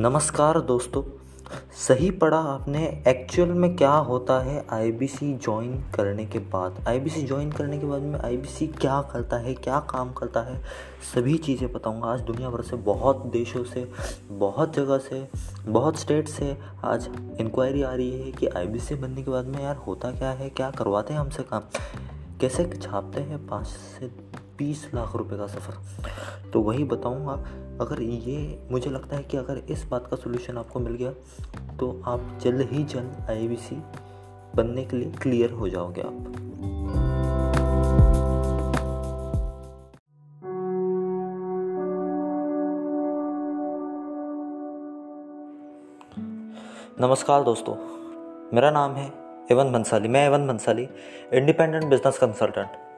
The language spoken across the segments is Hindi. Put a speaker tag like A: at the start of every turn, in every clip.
A: नमस्कार दोस्तों, सही पढ़ा आपने एक्चुअल में क्या होता है आईबीसी ज्वाइन करने के बाद? आईबीसी ज्वाइन करने के बाद में आईबीसी क्या करता है, क्या काम करता है, सभी चीज़ें बताऊँगा। आज दुनिया भर से, बहुत देशों से, बहुत जगह से, बहुत स्टेट से आज इंक्वायरी आ रही है कि आईबीसी बनने के बाद में यार होता क्या है, क्या करवाते हैं हमसे काम? कैसे छापते हैं पाँच से बीस लाख रुपए का सफ़र। तो वही बताऊँगा, अगर ये मुझे लगता है कि अगर इस बात का सोल्यूशन आपको मिल गया तो आप जल्द ही जल्द आई बनने के लिए क्लियर हो जाओगे आप। नमस्कार दोस्तों, मेरा नाम है एवन बंसाली मैं Evan Bansali independent business consultant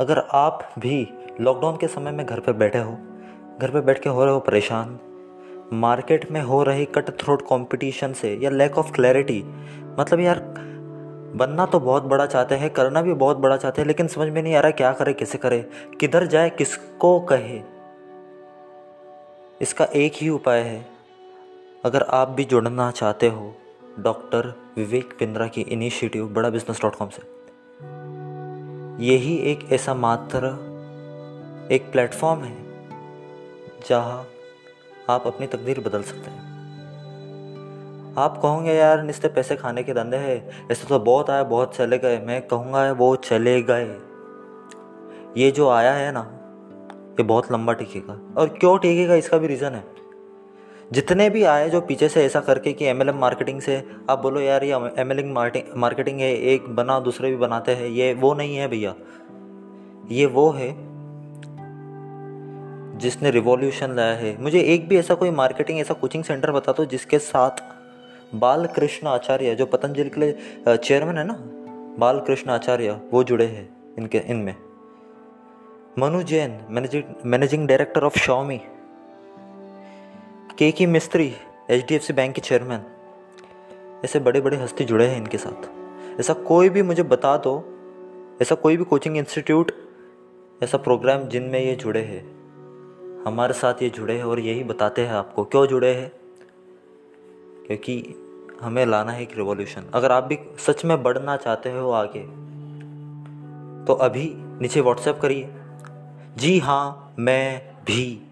A: अगर आप भी लॉकडाउन के समय में घर पर बैठे हो, घर पर बैठ के हो रहे हो परेशान मार्केट में हो रही कट थ्रोट कॉम्पिटिशन से या लैक ऑफ़ क्लैरिटी मतलब यार, बनना तो बहुत बड़ा चाहते हैं, करना भी बहुत बड़ा चाहते हैं, लेकिन समझ में नहीं आ रहा क्या करे, किसे करे, किधर जाए, किसको कहे। इसका एक ही उपाय है। अगर आप भी जुड़ना चाहते हो डॉक्टर विवेक पिंद्रा की इनिशिएटिव बड़ा बिज़नेस डॉट कॉम से। यही एक ऐसा मात्र, एक प्लेटफॉर्म है, जहाँ आप अपनी तकदीर बदल सकते हैं। आप कहोगे, यार निस्ते पैसे खाने के धंधे है ऐसे तो बहुत आया, बहुत चले गए। मैं कहूँगा, वो चले गए। ये जो आया है ना, ये बहुत लंबा टिकेगा। और क्यों टिकेगा, इसका भी रीज़न है। जितने भी आए जो पीछे से ऐसा करके कि एमएलएम मार्केटिंग से, आप बोलो, यार, ये एम एल मार्केटिंग है, एक बना, दूसरे भी बनाते हैं। ये वो नहीं है भैया। ये वो है जिसने रिवॉल्यूशन लाया है। मुझे एक भी ऐसा कोई मार्केटिंग ऐसा कोचिंग सेंटर बता दो जिसके साथ बाल कृष्ण आचार्य, जो पतंजलि के लिए चेयरमैन है ना बाल कृष्ण आचार्य, वो जुड़े हैं इनके, इनमें। Manu Jain managing managing director of Xiaomi Keki Mistry H D F C bank के चेयरमैन। ऐसे बड़े बड़े हस्ती जुड़े हैं इनके साथ। ऐसा कोई भी मुझे बता दो, ऐसा कोई भी कोचिंग इंस्टीट्यूट, ऐसा प्रोग्राम जिनमें ये जुड़े हैं। हमारे साथ ये जुड़े हैं और यही बताते हैं आपको क्यों जुड़े हैं। क्योंकि हमें लाना है एक रिवॉल्यूशन अगर आप भी सच में बढ़ना चाहते हो आगे तो अभी नीचे व्हाट्सएप करिए। जी हाँ मैं भी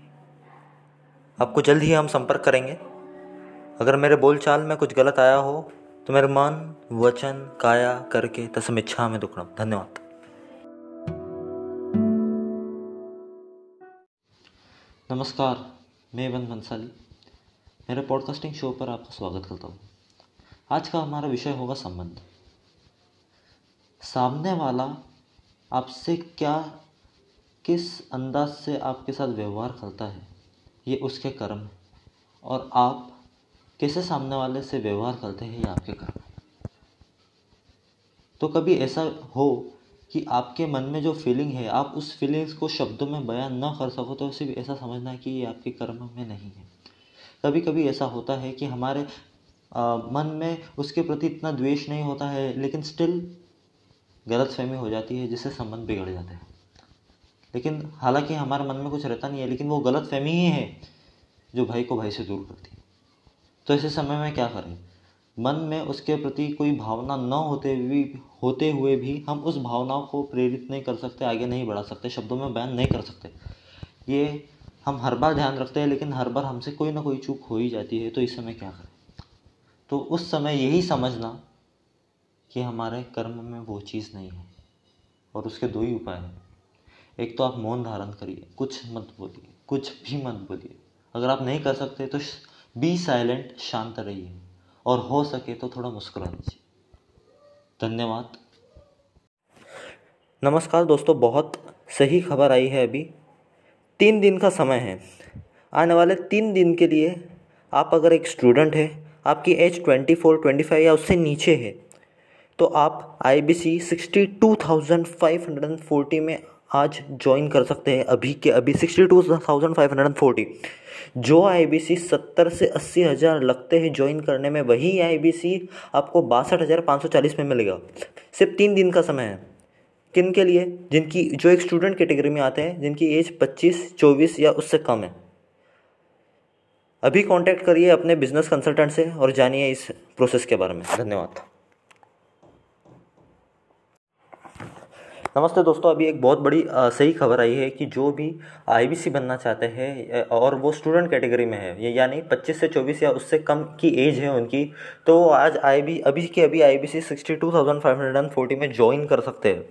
A: आपको जल्द ही हम संपर्क करेंगे। अगर मेरे बोलचाल में कुछ गलत आया हो तो मेरे मन, वचन, काया करके तसम इच्छा में दुखड़ा धन्यवाद। नमस्कार, मैं वन बंसाली मेरे पॉडकास्टिंग शो पर आपका स्वागत करता हूँ। आज का हमारा विषय होगा संबंध। सामने वाला आपसे क्या, किस अंदाज से आपके साथ व्यवहार करता है? ये उसके कर्म है। और आप कैसे सामने वाले से व्यवहार करते हैं ये आपके कर्म है। तो कभी ऐसा हो कि आपके मन में जो फीलिंग है आप उस फीलिंग्स को शब्दों में बयान ना कर सको तो सिर्फ़ ऐसा समझना है कि ये आपके कर्म में नहीं है। कभी कभी ऐसा होता है कि हमारे आ, मन में उसके प्रति इतना द्वेष नहीं होता है लेकिन स्टिल गलत फहमी हो जाती है जिससे संबंध बिगड़ जाते हैं। लेकिन हालाँकि हमारे मन में कुछ रहता नहीं है, लेकिन वो गलत फहमी ही है जो भाई को भाई से दूर करती है। तो ऐसे समय में क्या करें? मन में उसके प्रति कोई भावना न होते भी, होते हुए भी हम उस भावनाओं को प्रेरित नहीं कर सकते, आगे नहीं बढ़ा सकते, शब्दों में बयान नहीं कर सकते। ये हम हर बार ध्यान रखते हैं, लेकिन हर बार हमसे कोई ना कोई चूक हो ही जाती है। तो इस समय क्या करें? तो उस समय यही समझना कि हमारे कर्म में वो चीज़ नहीं है और उसके दो ही उपाय हैं। एक तो आप मौन धारण करिए, कुछ मत बोलिए, कुछ भी मत बोलिए। अगर आप नहीं कर सकते तो बी साइलेंट शांत रहिए। और हो सके तो थोड़ा मुस्कुरा दीजिए। धन्यवाद। नमस्कार दोस्तों, बहुत सही खबर आई है अभी। तीन दिन का समय है। आने वाले तीन दिन के लिए आप अगर एक स्टूडेंट है, आपकी age twenty four twenty five या उससे नीचे है तो आप I B C sixty two thousand five hundred and forty में आज ज्वाइन कर सकते हैं अभी के अभी sixty two thousand five hundred and forty जो आई बी सी सत्तर से अस्सी हज़ार लगते हैं ज्वाइन करने में, वही आई बी सी आपको बासठ हज़ार पाँच सौ चालीस में मिलेगा। सिर्फ़ तीन दिन का समय है। किन के लिए? जिनकी, जो एक स्टूडेंट कैटेगरी में आते हैं, जिनकी एज पच्चीस, चौबीस या उससे कम है। अभी कांटेक्ट करिए अपने बिज़नेस कंसल्टेंट से और जानिए इस प्रोसेस के बारे में। धन्यवाद। नमस्ते दोस्तों अभी एक बहुत बड़ी आ, सही खबर आई है कि जो भी आईबीसी बनना चाहते हैं और वो स्टूडेंट कैटेगरी में है यानी 25 से 24 या उससे कम की एज है उनकी तो आज आई बी अभी के अभी I B C sixty two thousand five hundred and forty में ज्वाइन कर सकते हैं।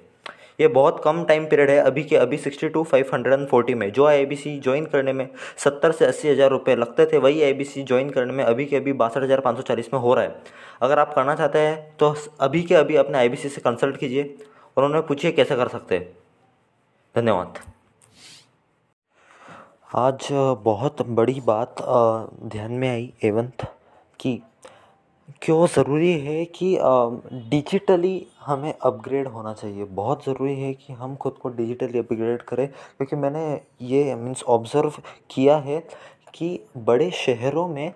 A: ये बहुत कम टाइम पीरियड है अभी के अभी sixty two five hundred and forty में। जो आई बी सी ज्वाइन करने में सत्तर से अस्सी हज़ार रुपये लगते थे वही आई बी सी ज्वाइन करने में अभी के अभी बासठ हज़ार पाँच सौ चालीस में हो रहा है। अगर आप करना चाहते हैं तो अभी के अभी अपने आई बी सी से कंसल्ट कीजिए। और उन्हें पूछिए कैसे कर सकते हैं। धन्यवाद। आज बहुत बड़ी बात ध्यान में आई, एवंत, कि क्यों ज़रूरी है कि डिजिटली हमें अपग्रेड होना चाहिए। बहुत ज़रूरी है कि हम खुद को डिजिटली अपग्रेड करें, क्योंकि मैंने ये मीन्स ऑब्ज़र्व किया है कि बड़े शहरों में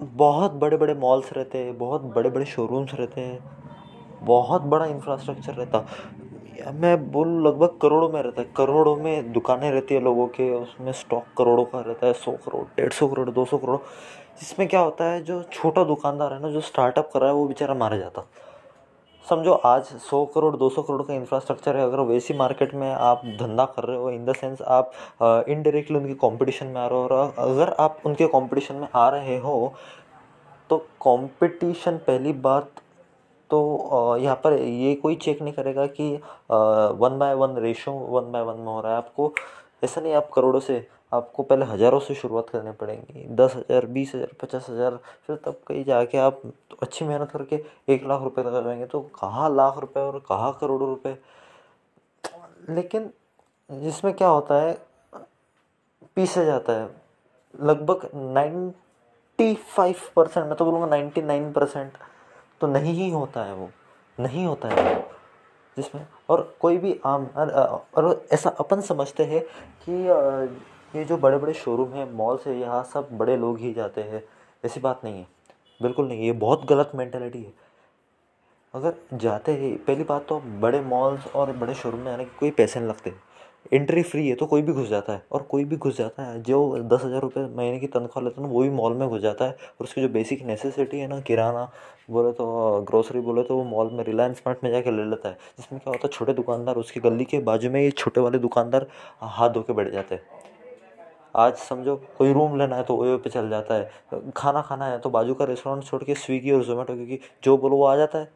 A: बहुत बड़े बड़े मॉल्स रहते हैं, बहुत बड़े बड़े शोरूम्स रहते हैं। बहुत बड़ा इंफ्रास्ट्रक्चर रहता। मैं बोलूँ, लगभग करोड़ों में रहता है। करोड़ों में दुकानें रहती है लोगों के, उसमें स्टॉक करोड़ों का रहता है, सौ करोड़, डेढ़ सौ करोड़, दो सौ करोड़। जिसमें क्या होता है, जो छोटा दुकानदार है ना, जो स्टार्टअप कर रहा है, वो बेचारा मारा जाता। समझो, आज सौ करोड़, दो सौ करोड़ का इंफ्रास्ट्रक्चर है, अगर वैसी मार्केट में आप धंधा कर रहे हो इन द सेंस आप इनडायरेक्टली उनके कंपटीशन में आ रहे हो, और अगर आप उनके कंपटीशन में आ रहे हो तो कंपटीशन पहली बात तो यहाँ पर ये कोई चेक नहीं करेगा कि one by one ratio one by one में हो रहा है आपको। ऐसा नहीं, आप करोड़ों से, आपको पहले हज़ारों से शुरुआत करनी पड़ेगी। दस हज़ार, बीस हज़ार, पचास हज़ार, फिर तब कहीं जाके आप तो अच्छी मेहनत करके एक लाख रुपए लगा जाएँगे तो कहाँ लाख रुपए और कहाँ करोड़ों रुपए? लेकिन जिसमें क्या होता है, पीसे जाता है। लगभग नाइन्टी फाइव परसेंट, मैं तो बोलूँगा नाइन्टी नाइन परसेंट तो नहीं ही होता है वो, नहीं होता है वो, जिसमें और कोई भी आम और ऐसा अपन समझते हैं कि ये जो बड़े बड़े शोरूम हैं मॉल से यहाँ सब बड़े लोग ही जाते हैं, ऐसी बात नहीं है, बिल्कुल नहीं, ये बहुत गलत मैंटेलिटी है। अगर जाते ही, पहली बात तो बड़े मॉल्स और बड़े शोरूम में आने के कोई पैसे नहीं लगते। एंट्री फ्री है तो कोई भी घुस जाता है। और कोई भी घुस जाता है, जो दस हज़ार रुपये महीने की तनख्वाह लेता है ना, वो भी मॉल में घुस जाता है। और उसकी जो बेसिक नेसेसिटी है ना, किराना, बोले तो ग्रोसरी बोले तो वो मॉल में रिलायंस मार्ट में जाके ले लेता है। जिसमें क्या होता है, छोटे दुकानदार, उसकी गली के बाजू में ये छोटे वाले दुकानदार हाथ धो के बैठ जाते हैं। आज समझो, कोई रूम लेना है तो ओयो पे चल जाता है। खाना खाना है तो बाजू का रेस्टोरेंट छोड़ के स्विगी और जोमेटो क्योंकि जो बोलो वो आ जाता है।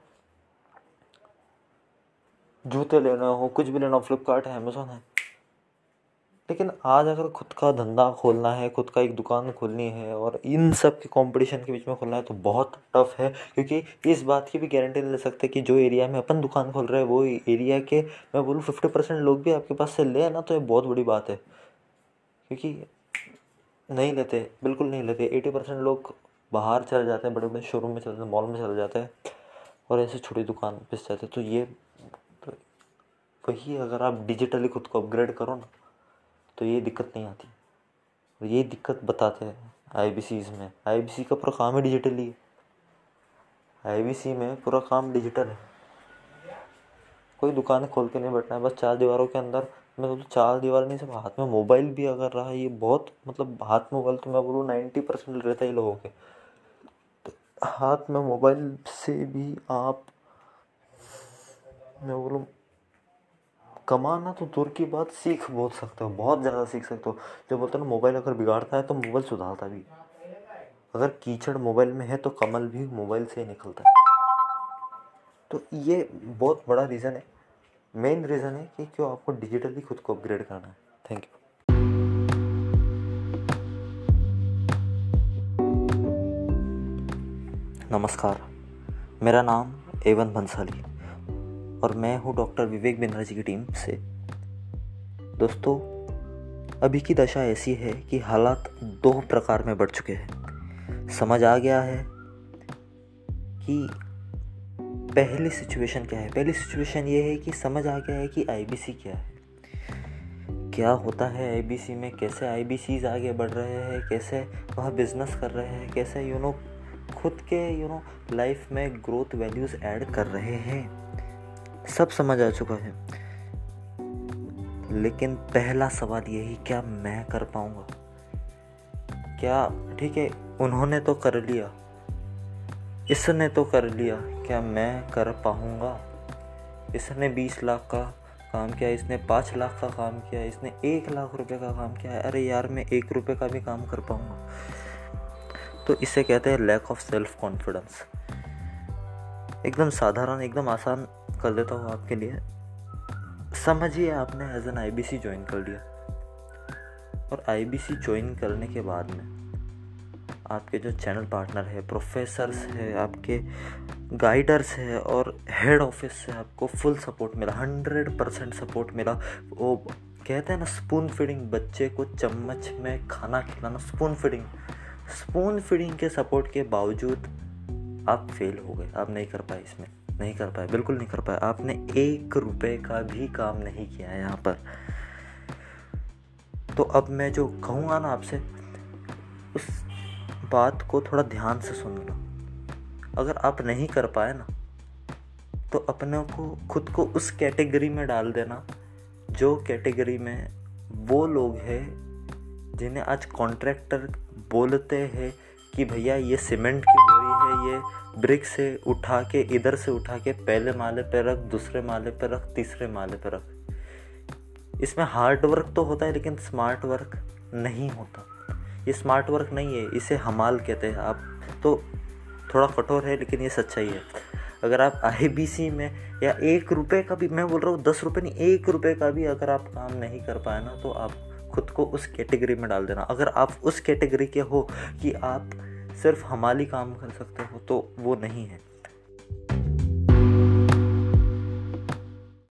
A: जूते लेना हो, कुछ भी लेना हो फ्लिपकार्ट है अमेजोन है। लेकिन आज अगर खुद का धंधा खोलना है, खुद का एक दुकान खोलनी है और इन सब के कंपटीशन के बीच में खोलना है तो बहुत टफ है। क्योंकि इस बात की भी गारंटी नहीं ले सकते कि जो एरिया में अपन दुकान खोल रहे हैं, वो एरिया के मैं बोलूँ फिफ्टी परसेंट लोग भी आपके पास से ले ना तो ये बहुत बड़ी बात है। क्योंकि नहीं लेते, बिल्कुल नहीं लेते। एटी परसेंट लोग बाहर चले जाते हैं, बड़े बड़े शोरूम में चले जाते हैं मॉल में चले जाते हैं और ऐसे छोटी दुकान पिस जाते हैं। तो ये तो वही अगर आप डिजिटली खुद को अपग्रेड करो ना तो ये दिक्कत नहीं आती। और ये दिक्कत बताते हैं आई बी सीज़ में। आई बी सी का पूरा काम ही डिजिटली है आई बी सी में पूरा काम डिजिटल है। कोई दुकान खोल के नहीं बैठना है। बस चार दीवारों के अंदर, मैं बोलूँ चार दीवार नहीं सब हाथ में मोबाइल भी अगर रहा ये बहुत मतलब हाथ में मोबाइल तो मैं बोलूँ नाइन्टी परसेंट रहता ही लोगों के। तो हाथ में मोबाइल से भी आप, मैं बोलूँ कमाना तो दूर की बात सीख बहुत सकते हो, बहुत ज़्यादा सीख सकते हो। जो बोलते हैं ना, मोबाइल अगर बिगाड़ता है तो मोबाइल सुधारता भी। अगर कीचड़ मोबाइल में है तो कमल भी मोबाइल से ही निकलता है। तो ये बहुत बड़ा रीज़न है। मेन रीज़न है कि क्यों आपको डिजिटली खुद को अपग्रेड करना है। थैंक यू नमस्कार, मेरा नाम एवन भंसाली। और मैं हूँ डॉक्टर विवेक बिंद्रा जी की टीम से। दोस्तों, अभी की दशा ऐसी है कि हालात दो प्रकार में बढ़ चुके हैं। समझ आ गया है कि पहली सिचुएशन क्या है? पहली सिचुएशन ये है कि समझ आ गया है कि आईबीसी क्या है। क्या होता है आईबीसी में? कैसे आईबीसीज आगे बढ़ रहे हैं? कैसे वह बिज़नेस कर रहे हैं? कैसे यू नो खुद के यू नो लाइफ में ग्रोथ वैल्यूज़ ऐड कर रहे हैं? सब समझ आ चुका है। लेकिन पहला सवाल यही, क्या मैं कर पाऊँगा? क्या, ठीक है, उन्होंने तो कर लिया। इसने तो कर लिया। क्या मैं कर पाऊँगा? इसने बीस लाख का काम किया, इसने पाँच लाख का काम किया, इसने एक लाख रुपए का काम किया। अरे यार, मैं एक रुपए का भी काम कर पाऊँगा। तो इसे कहते हैं लैक ऑफ़ सेल्फ कॉन्फिडेंस एकदम साधारण, एकदम आसान कर देता हूँ आपके लिए। समझिए आपने एज एन आई ज्वाइन कर लिया। और आईबीसी ज्वाइन करने के बाद में आपके जो चैनल पार्टनर है प्रोफेसर्स है, आपके गाइडर्स है और हेड ऑफ़िस से आपको फुल सपोर्ट मिला हंड्रेड परसेंट सपोर्ट मिला। वो कहते हैं ना स्पून फीडिंग बच्चे को चम्मच में खाना खिलाना स्पून फीडिंग स्पून फीडिंग के सपोर्ट के बावजूद आप फेल हो गए, आप नहीं कर पाए इसमें। नहीं कर पाए, बिल्कुल नहीं कर पाए। आपने एक रुपए का भी काम नहीं किया है यहाँ पर। तो अब मैं जो कहूँगा ना आपसे, उस बात को थोड़ा ध्यान से सुनना अगर आप नहीं कर पाए ना तो अपने को, खुद को उस कैटेगरी में डाल देना, जो कैटेगरी में वो लोग हैं, जिन्हें आज कॉन्ट्रैक्टर बोलते हैं कि भैया ये सीमेंट की ये ब्रिक से उठा के, इधर से उठा के, पहले माले पर रख, दूसरे माले पर रख, तीसरे माले पर रख। इसमें हार्ड वर्क तो होता है, लेकिन स्मार्ट वर्क नहीं होता। ये स्मार्ट वर्क नहीं है, इसे हमाल कहते हैं आप। तो थोड़ा कठोर है, लेकिन ये सच्चाई है। अगर आप आईबीसी में या एक रुपये का भी, मैं बोल रहा हूँ, दस रुपये नहीं, एक रुपये का भी अगर आप काम नहीं कर पाए ना तो आप खुद को उस कैटेगरी में डाल देना। अगर आप उस कैटेगरी के हो कि आप सिर्फ़ हमाली काम कर सकते हो तो वो नहीं है।